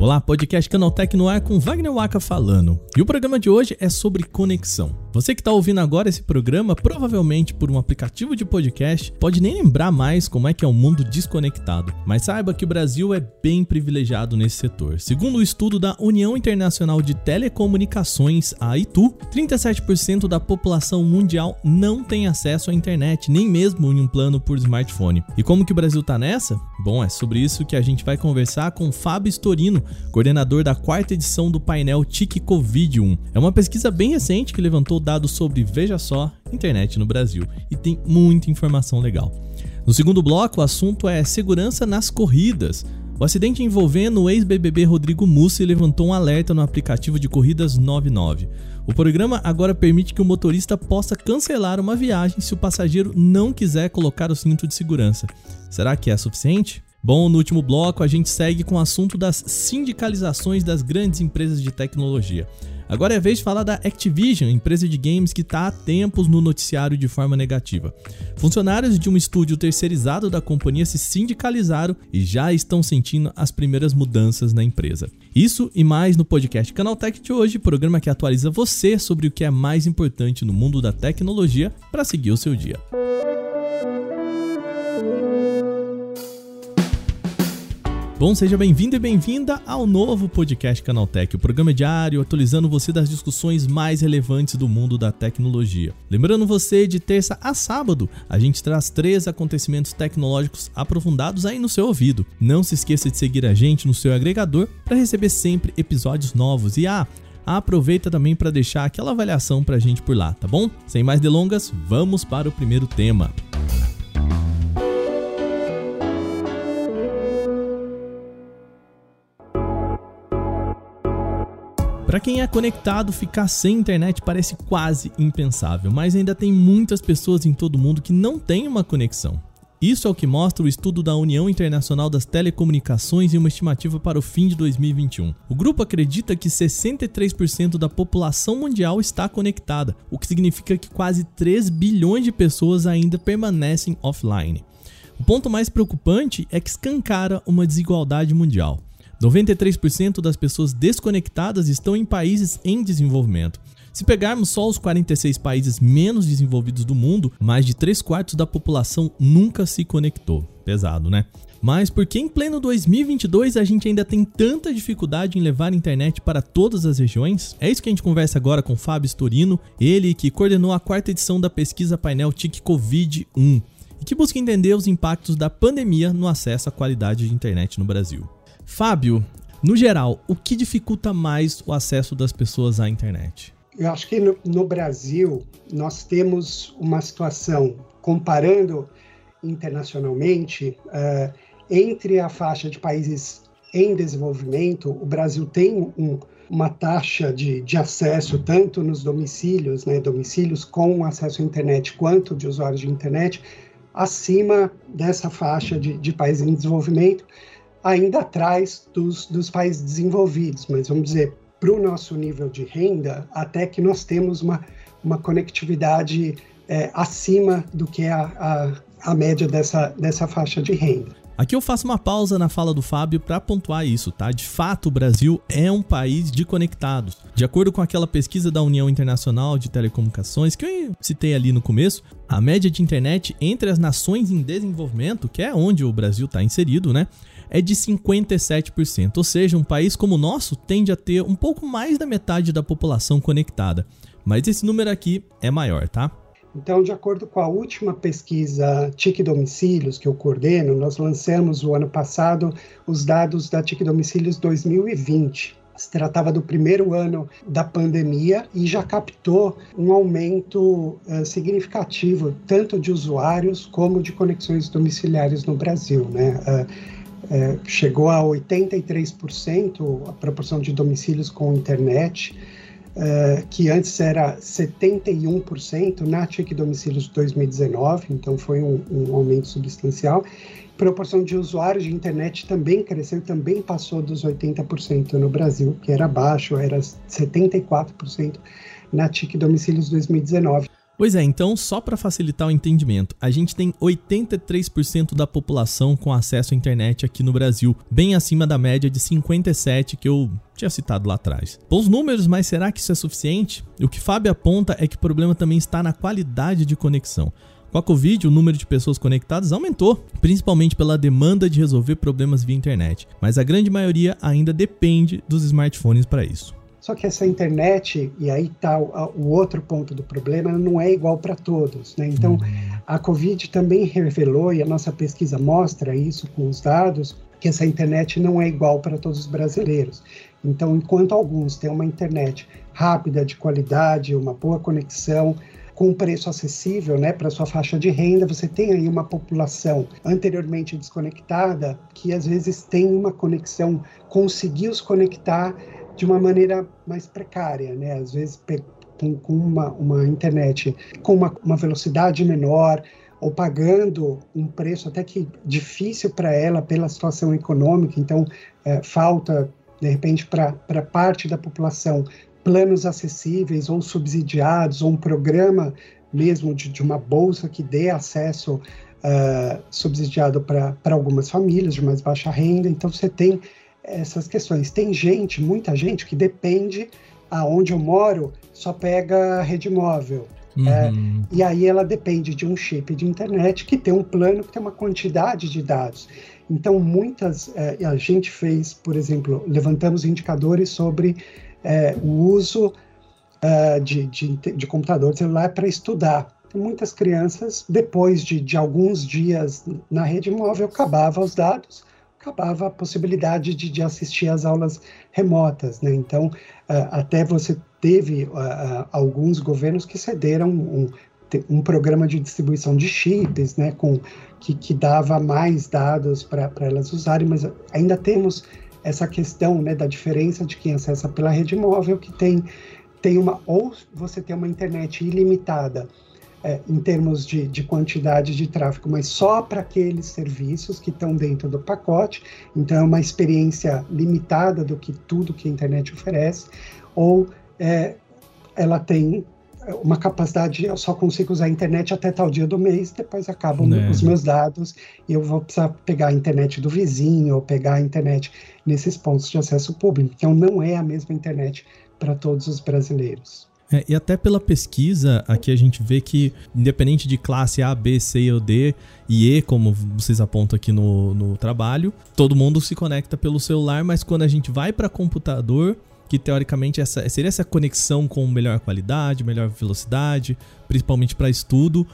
Olá, podcast Canaltech no ar com Wagner Waka falando. E o programa de hoje é sobre conexão. Você que está ouvindo agora esse programa, provavelmente por um aplicativo de podcast, pode nem lembrar mais como é que é o um mundo desconectado. Mas saiba que o Brasil é bem privilegiado nesse setor. Segundo o estudo da União Internacional de Telecomunicações, a ITU, 37% da população mundial não tem acesso à internet, nem mesmo em um plano por smartphone. E como que o Brasil está nessa? Bom, é sobre isso que a gente vai conversar com Fábio Storino, coordenador da quarta edição do painel TIC Covid-1. É uma pesquisa bem recente que levantou dados sobre, veja só, internet no Brasil e tem muita informação legal. No segundo bloco, o assunto é segurança nas corridas. O acidente envolvendo o ex-BBB Rodrigo Mussi levantou um alerta no aplicativo de corridas 99. O programa agora permite que o motorista possa cancelar uma viagem se o passageiro não quiser colocar o cinto de segurança. Será que é suficiente? Bom, no último bloco a gente segue com o assunto das sindicalizações das grandes empresas de tecnologia. Agora é vez de falar da Activision, empresa de games que está há tempos no noticiário de forma negativa. Funcionários de um estúdio terceirizado da companhia se sindicalizaram e já estão sentindo as primeiras mudanças na empresa. Isso e mais no podcast Canaltech de hoje, programa que atualiza você sobre o que é mais importante no mundo da tecnologia para seguir o seu dia. Bom, seja bem-vindo e bem-vinda ao novo podcast Canaltech, o programa diário atualizando você das discussões mais relevantes do mundo da tecnologia. Lembrando você, de terça a sábado, a gente traz três acontecimentos tecnológicos aprofundados aí no seu ouvido. Não se esqueça de seguir a gente no seu agregador para receber sempre episódios novos. E ah, aproveita também para deixar aquela avaliação para a gente por lá, tá bom? Sem mais delongas, vamos para o primeiro tema. Para quem é conectado, ficar sem internet parece quase impensável, mas ainda tem muitas pessoas em todo o mundo que não têm uma conexão. Isso é o que mostra o estudo da União Internacional das Telecomunicações e uma estimativa para o fim de 2021. O grupo acredita que 63% da população mundial está conectada, o que significa que quase 3 bilhões de pessoas ainda permanecem offline. O ponto mais preocupante é que escancara uma desigualdade mundial. 93% das pessoas desconectadas estão em países em desenvolvimento. Se pegarmos só os 46 países menos desenvolvidos do mundo, mais de 3 quartos da população nunca se conectou. Pesado, né? Mas por que em pleno 2022 a gente ainda tem tanta dificuldade em levar a internet para todas as regiões? É isso que a gente conversa agora com Fábio Storino, ele que coordenou a quarta edição da pesquisa painel TIC Covid-1 e que busca entender os impactos da pandemia no acesso à qualidade de internet no Brasil. Fábio, no geral, o que dificulta mais o acesso das pessoas à internet? Eu acho que no, no Brasil nós temos uma situação, comparando internacionalmente, uh, entre a faixa de países em desenvolvimento, o Brasil tem um, uma taxa de, de, acesso tanto nos domicílios, né, domicílios com acesso à internet, quanto de usuários de internet, acima dessa faixa de, de países em desenvolvimento ainda atrás dos, dos países desenvolvidos, mas vamos dizer, para o nosso nível de renda, até que nós temos uma, uma conectividade é, acima do que é a, a, a média dessa, dessa faixa de renda. Aqui eu faço uma pausa na fala do Fábio para pontuar isso, tá? De fato, o Brasil é um país de conectados. De acordo com aquela pesquisa da União Internacional de Telecomunicações que eu citei ali no começo, a média de internet entre as nações em desenvolvimento, que é onde o Brasil está inserido, né? É de 57%, ou seja, um país como o nosso tende a ter um pouco mais da metade da população conectada. Mas esse número aqui é maior, tá? Então, de acordo com a última pesquisa TIC Domicílios que eu coordeno, nós lançamos o ano passado os dados da TIC Domicílios 2020. Se tratava do primeiro ano da pandemia e já captou um aumento uh, significativo tanto de usuários como de conexões domiciliares no Brasil, né? Uh, é, chegou a 83% a proporção de domicílios com internet, é, que antes era 71% na TIC Domicílios de 2019, então foi um, um aumento substancial. Proporção de usuários de internet também cresceu, também passou dos 80% no Brasil, que era baixo, era 74% na TIC Domicílios 2019. Pois é, então, só para facilitar o entendimento, a gente tem 83% da população com acesso à internet aqui no Brasil, bem acima da média de 57 que eu tinha citado lá atrás. Bons números, mas será que isso é suficiente? O que Fábio aponta é que o problema também está na qualidade de conexão. Com a Covid, o número de pessoas conectadas aumentou, principalmente pela demanda de resolver problemas via internet, mas a grande maioria ainda depende dos smartphones para isso. Só que essa internet, e aí está o, outro ponto do problema, não é igual para todos. Né? Então, uhum. a Covid também revelou, e a nossa pesquisa mostra isso com os dados, que essa internet não é igual para todos os brasileiros. Então, enquanto alguns têm uma internet rápida, de qualidade, uma boa conexão, com um preço acessível né, para sua faixa de renda, você tem aí uma população anteriormente desconectada que às vezes tem uma conexão, conseguiu se conectar de uma maneira mais precária, né? Às vezes com, uma, uma internet com uma, uma velocidade menor, ou pagando um preço até que difícil para ela pela situação econômica, então é, falta, de repente, para parte da população planos acessíveis ou subsidiados, ou um programa mesmo de, de uma bolsa que dê acesso uh, subsidiado para algumas famílias de mais baixa renda. Então, você tem essas questões. Tem gente, muita gente, que depende aonde eu moro, só pega rede móvel. Uhum. É, e aí ela depende de um chip de internet que tem um plano que tem uma quantidade de dados. Então, muitas. É, a gente fez, por exemplo, levantamos indicadores sobre é, o uso é, de, de, de computador celular para estudar. Muitas crianças, depois de, de alguns dias na rede móvel, acabava os dados acabava a possibilidade de, de assistir às aulas remotas. Né? Então, uh, até você teve uh, alguns governos que cederam um, um programa de distribuição de chips, né, com, que, que dava mais dados para elas usarem, mas ainda temos essa questão né, da diferença de quem acessa pela rede móvel, que tem, tem uma, ou você tem uma internet ilimitada, é, em termos de, de, quantidade de tráfego, mas só para aqueles serviços que estão dentro do pacote. Então, é uma experiência limitada do que tudo que a internet oferece, ou é, ela tem uma capacidade, eu só consigo usar a internet até tal dia do mês, depois acabam né. os meus dados e eu vou precisar pegar a internet do vizinho ou pegar a internet nesses pontos de acesso público. Então, não é a mesma internet para todos os brasileiros. É, e até pela pesquisa, aqui a gente vê que, independente de classe A, B, C ou D e E, como vocês apontam aqui no, no trabalho, todo mundo se conecta pelo celular, mas quando a gente vai para computador, que teoricamente essa, seria essa conexão com melhor qualidade, melhor velocidade, principalmente para estudo,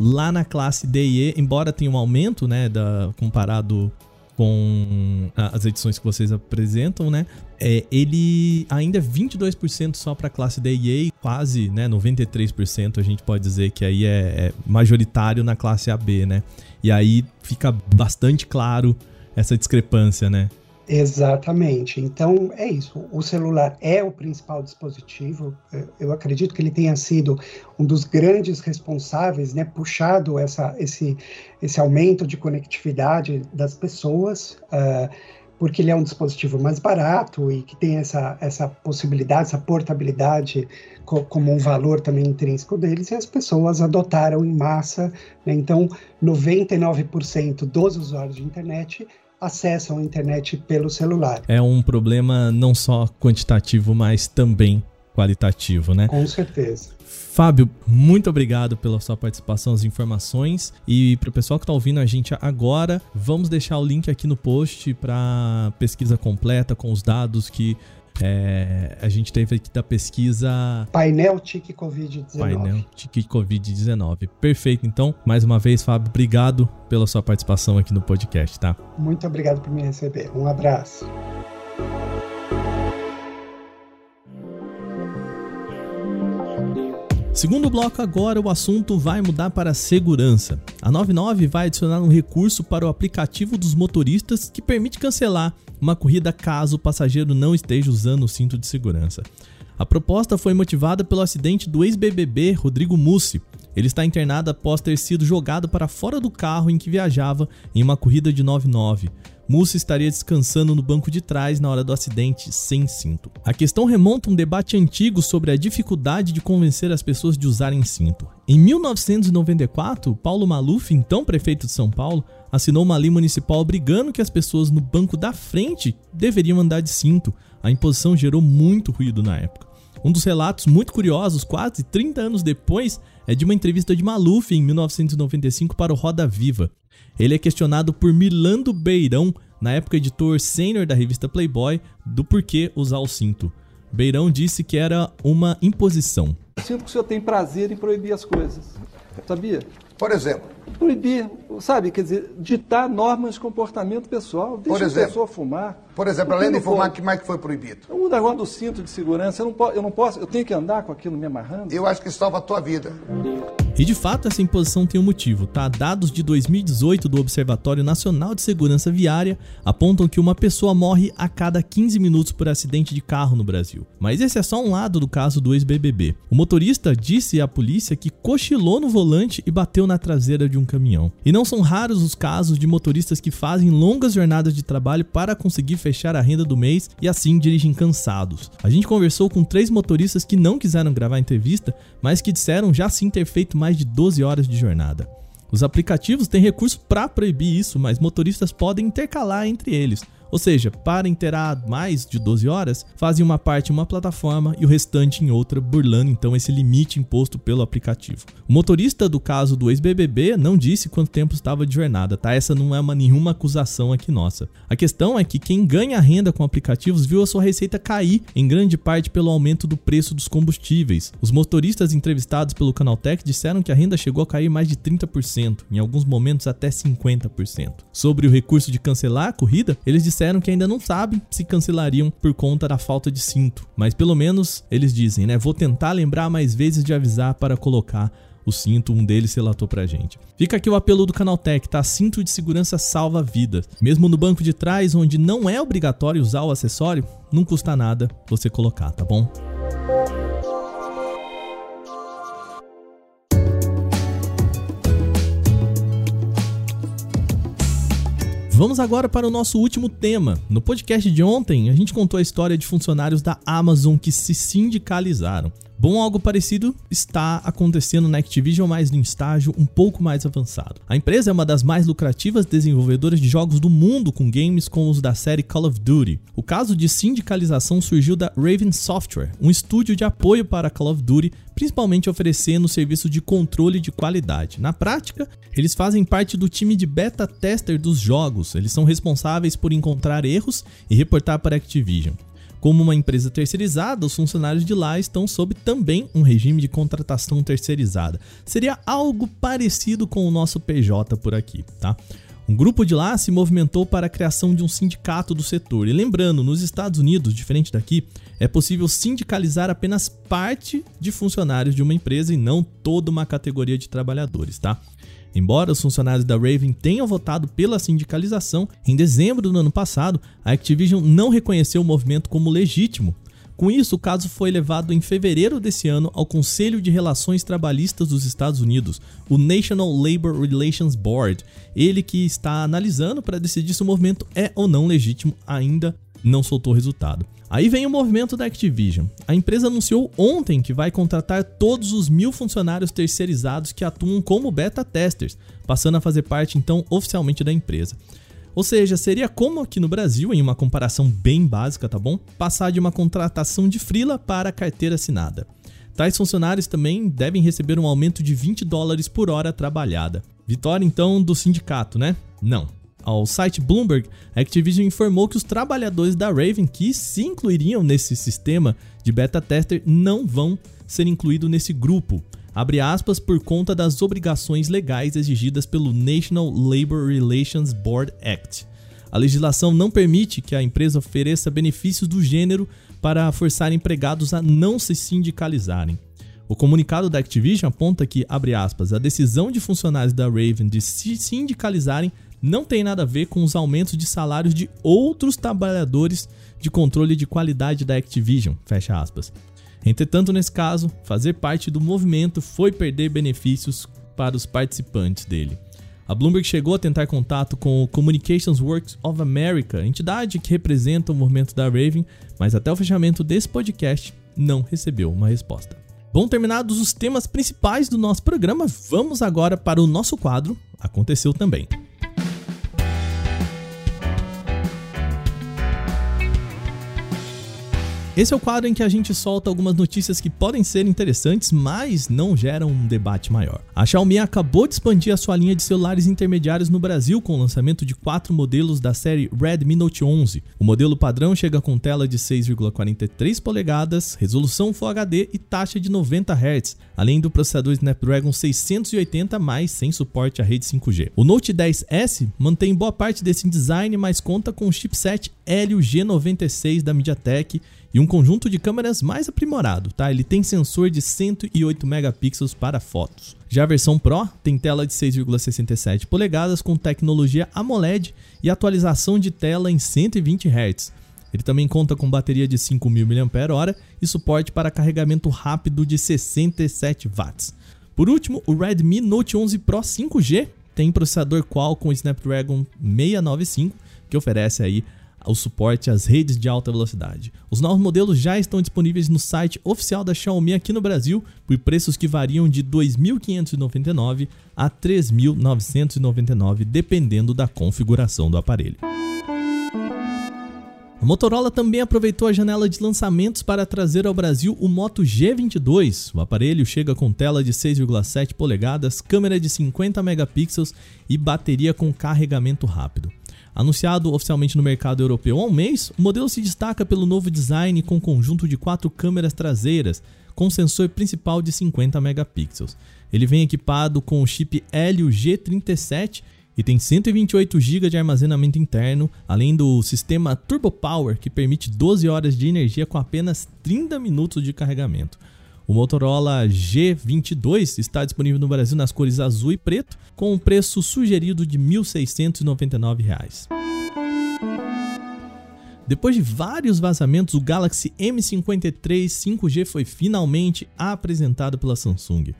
lá na classe D e E, embora tenha um aumento, né, da, comparado com as edições que vocês apresentam, né? É, ele ainda é 22% só para a classe D e A, quase, né, 93% a gente pode dizer que aí é, é majoritário na classe AB, né? E aí fica bastante claro essa discrepância, né? Exatamente. Então é isso. O celular é o principal dispositivo. Eu acredito que ele tenha sido um dos grandes responsáveis, né, puxado essa, esse, esse aumento de conectividade das pessoas, uh, porque ele é um dispositivo mais barato e que tem essa, essa possibilidade, essa portabilidade co como um valor também intrínseco deles, e as pessoas adotaram em massa. Né? Então, 99% dos usuários de internet acessam a internet pelo celular. É um problema não só quantitativo, mas também qualitativo, né? Com certeza. Fábio, muito obrigado pela sua participação, as informações. E para o pessoal que está ouvindo a gente agora, vamos deixar o link aqui no post para pesquisa completa com os dados que é, a gente teve aqui da pesquisa. Painel TIC Covid-19. Painel TIC Covid-19. Perfeito. Então, mais uma vez, Fábio, obrigado pela sua participação aqui no podcast, tá? Muito obrigado por me receber. Um abraço. Segundo bloco, agora o assunto vai mudar para segurança. A 99 vai adicionar um recurso para o aplicativo dos motoristas que permite cancelar uma corrida caso o passageiro não esteja usando o cinto de segurança. A proposta foi motivada pelo acidente do ex-BBB Rodrigo Mussi. Ele está internado após ter sido jogado para fora do carro em que viajava em uma corrida de 99. Musa estaria descansando no banco de trás na hora do acidente sem cinto. A questão remonta a um debate antigo sobre a dificuldade de convencer as pessoas de usarem cinto. Em 1994, Paulo Maluf, então prefeito de São Paulo, assinou uma lei municipal obrigando que as pessoas no banco da frente deveriam andar de cinto. A imposição gerou muito ruído na época. Um dos relatos muito curiosos, quase 30 anos depois, é de uma entrevista de Maluf em 1995 para o Roda Viva. Ele é questionado por Milando Beirão, na época editor sênior da revista Playboy, do porquê usar o cinto. Beirão disse que era uma imposição. Eu sinto que o senhor tem prazer em proibir as coisas, sabia? Por exemplo? Proibir, sabe, quer dizer, ditar normas de comportamento pessoal. Deixa exemplo, a pessoa fumar. Por exemplo, além de fumar, o que mais que foi proibido? O negócio do cinto de segurança, eu não, posso, eu não posso, eu tenho que andar com aquilo me amarrando. Eu acho que salva a tua vida. E de fato essa imposição tem um motivo, tá? Dados de 2018 do Observatório Nacional de Segurança Viária apontam que uma pessoa morre a cada 15 minutos por acidente de carro no Brasil. Mas esse é só um lado do caso do ex-BBB. O motorista disse à polícia que cochilou no volante e bateu na traseira de um caminhão. E não são raros os casos de motoristas que fazem longas jornadas de trabalho para conseguir fechar a renda do mês e assim dirigem cansados. A gente conversou com três motoristas que não quiseram gravar a entrevista, mas que disseram já sim ter feito mais de 12 horas de jornada. Os aplicativos têm recurso para proibir isso, mas motoristas podem intercalar entre eles. Ou seja, para interar mais de 12 horas, fazem uma parte em uma plataforma e o restante em outra, burlando então esse limite imposto pelo aplicativo. O motorista do caso do ex-BBB não disse quanto tempo estava de jornada, tá? Essa não é uma, nenhuma acusação aqui nossa. A questão é que quem ganha renda com aplicativos viu a sua receita cair, em grande parte pelo aumento do preço dos combustíveis. Os motoristas entrevistados pelo Canaltech disseram que a renda chegou a cair mais de 30%, em alguns momentos até 50%. Sobre o recurso de cancelar a corrida, eles disseram disseram que ainda não sabem se cancelariam por conta da falta de cinto, mas pelo menos eles dizem, né? Vou tentar lembrar mais vezes de avisar para colocar o cinto, um deles relatou pra gente. Fica aqui o apelo do Canaltech, tá? Cinto de segurança salva vidas. Mesmo no banco de trás, onde não é obrigatório usar o acessório, não custa nada você colocar, tá bom? Vamos agora para o nosso último tema. No podcast de ontem, a gente contou a história de funcionários da Amazon que se sindicalizaram. Bom, algo parecido está acontecendo na Activision, mas em estágio um pouco mais avançado. A empresa é uma das mais lucrativas desenvolvedoras de jogos do mundo com games como os da série Call of Duty. O caso de sindicalização surgiu da Raven Software, um estúdio de apoio para Call of Duty, principalmente oferecendo serviço de controle de qualidade. Na prática, eles fazem parte do time de beta tester dos jogos. Eles são responsáveis por encontrar erros e reportar para a Activision. Como uma empresa terceirizada, os funcionários de lá estão sob também um regime de contratação terceirizada. Seria algo parecido com o nosso PJ por aqui, tá? Um grupo de lá se movimentou para a criação de um sindicato do setor. E lembrando, nos Estados Unidos, diferente daqui, é possível sindicalizar apenas parte de funcionários de uma empresa e não toda uma categoria de trabalhadores, tá? Embora os funcionários da Raven tenham votado pela sindicalização, em dezembro do ano passado, a Activision não reconheceu o movimento como legítimo. Com isso, o caso foi levado em fevereiro desse ano ao Conselho de Relações Trabalhistas dos Estados Unidos, o National Labor Relations Board, ele que está analisando para decidir se o movimento é ou não legítimo, ainda não soltou resultado. Aí vem o movimento da Activision. A empresa anunciou ontem que vai contratar todos os mil funcionários terceirizados que atuam como beta testers, passando a fazer parte então oficialmente da empresa. Ou seja, seria como aqui no Brasil, em uma comparação bem básica, tá bom? Passar de uma contratação de frila para carteira assinada. Tais funcionários também devem receber um aumento de 20 dólares por hora trabalhada. Vitória então do sindicato, né? Não. Ao site Bloomberg, a Activision informou que os trabalhadores da Raven que se incluiriam nesse sistema de beta tester não vão ser incluídos nesse grupo, abre aspas, por conta das obrigações legais exigidas pelo National Labor Relations Board Act. A legislação não permite que a empresa ofereça benefícios do gênero para forçar empregados a não se sindicalizarem. O comunicado da Activision aponta que, abre aspas, a decisão de funcionários da Raven de se sindicalizarem não tem nada a ver com os aumentos de salários de outros trabalhadores de controle de qualidade da Activision, fecha aspas. Entretanto, nesse caso, fazer parte do movimento foi perder benefícios para os participantes dele. A Bloomberg chegou a tentar contato com o Communications Works of America, entidade que representa o movimento da Raven, mas até o fechamento desse podcast não recebeu uma resposta. Bom, terminados os temas principais do nosso programa, vamos agora para o nosso quadro Aconteceu Também. Esse é o quadro em que a gente solta algumas notícias que podem ser interessantes, mas não geram um debate maior. A Xiaomi acabou de expandir a sua linha de celulares intermediários no Brasil com o lançamento de quatro modelos da série Redmi Note 11. O modelo padrão chega com tela de 6,43 polegadas, resolução Full HD e taxa de 90 Hz, além do processador Snapdragon 680 mais sem suporte à rede 5G. O Note 10S mantém boa parte desse design, mas conta com o chipset Helio G96 da MediaTek e um conjunto de câmeras mais aprimorado, tá? Ele tem sensor de 108 megapixels para fotos. Já a versão Pro tem tela de 6,67 polegadas com tecnologia AMOLED e atualização de tela em 120 Hz. Ele também conta com bateria de 5.000 mAh e suporte para carregamento rápido de 67 watts. Por último, o Redmi Note 11 Pro 5G tem processador Qualcomm Snapdragon 695 que oferece aí o suporte às redes de alta velocidade. Os novos modelos já estão disponíveis no site oficial da Xiaomi aqui no Brasil por preços que variam de R$ 2.599 a R$ 3.999, dependendo da configuração do aparelho. A Motorola também aproveitou a janela de lançamentos para trazer ao Brasil o Moto G22. O aparelho chega com tela de 6,7 polegadas, câmera de 50 megapixels e bateria com carregamento rápido. Anunciado oficialmente no mercado europeu há um mês, o modelo se destaca pelo novo design com conjunto de quatro câmeras traseiras, com sensor principal de 50 megapixels. Ele vem equipado com o chip Helio G37 e tem 128 GB de armazenamento interno, além do sistema Turbo Power, que permite 12 horas de energia com apenas 30 minutos de carregamento. O Motorola G22 está disponível no Brasil nas cores azul e preto, com um preço sugerido de R$ 1.699. Depois de vários vazamentos, o Galaxy M53 5G foi finalmente apresentado pela Samsung.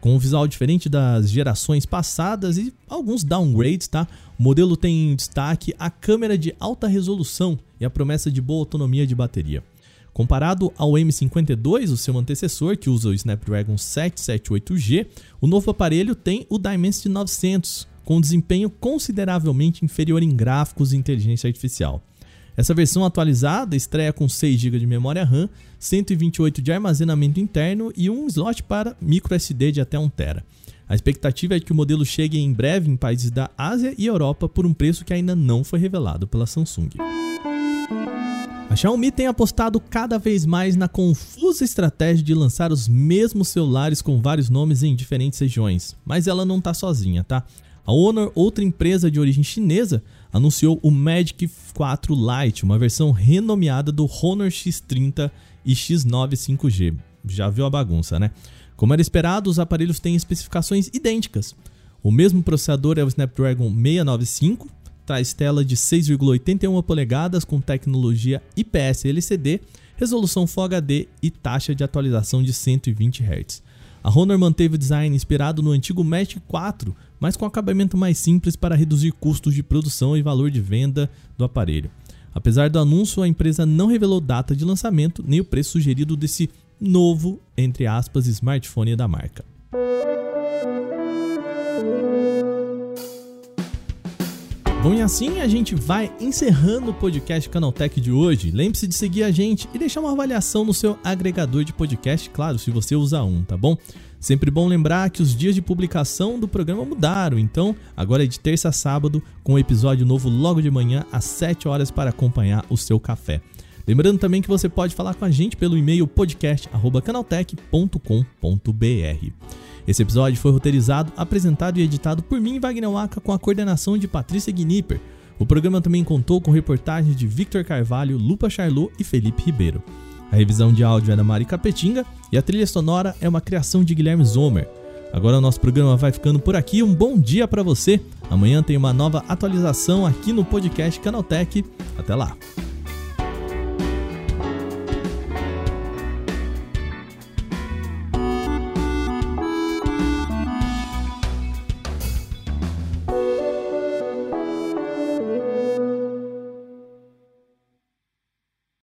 Com um visual diferente das gerações passadas e alguns downgrades, tá? O modelo tem em destaque a câmera de alta resolução e a promessa de boa autonomia de bateria. Comparado ao M52, o seu antecessor, que usa o Snapdragon 778G, o novo aparelho tem o Dimensity 900, com desempenho consideravelmente inferior em gráficos e inteligência artificial. Essa versão atualizada estreia com 6 GB de memória RAM, 128 de armazenamento interno e um slot para microSD de até 1 TB. A expectativa é que o modelo chegue em breve em países da Ásia e Europa por um preço que ainda não foi revelado pela Samsung. A Xiaomi tem apostado cada vez mais na confusa estratégia de lançar os mesmos celulares com vários nomes em diferentes regiões, mas ela não está sozinha, tá? A Honor, outra empresa de origem chinesa, anunciou o Magic 4 Lite, uma versão renomeada do Honor X30 e X9 5G. Já viu a bagunça, né? Como era esperado, os aparelhos têm especificações idênticas. O mesmo processador é o Snapdragon 695, traz tela de 6,81 polegadas com tecnologia IPS LCD, resolução Full HD e taxa de atualização de 120 Hz. A Honor manteve o design inspirado no antigo Magic 4, mas com acabamento mais simples para reduzir custos de produção e valor de venda do aparelho. Apesar do anúncio, a empresa não revelou data de lançamento nem o preço sugerido desse novo, entre aspas, smartphone da marca. Bom, e assim a gente vai encerrando o podcast Canaltech de hoje. Lembre-se de seguir a gente e deixar uma avaliação no seu agregador de podcast, claro, se você usa um, tá bom? Sempre bom lembrar que os dias de publicação do programa mudaram, então agora é de terça a sábado, com um episódio novo logo de manhã às 7 horas para acompanhar o seu café. Lembrando também que você pode falar com a gente pelo e-mail podcast@canaltech.com.br. Esse episódio foi roteirizado, apresentado e editado por mim, Wagner Waka, com a coordenação de Patrícia Gnipper. O programa também contou com reportagens de Victor Carvalho, Lupa Charlot e Felipe Ribeiro. A revisão de áudio é da Mari Capetinga e a trilha sonora é uma criação de Guilherme Zomer. Agora o nosso programa vai ficando por aqui. Um bom dia para você. Amanhã tem uma nova atualização aqui no podcast Canaltech. Até lá.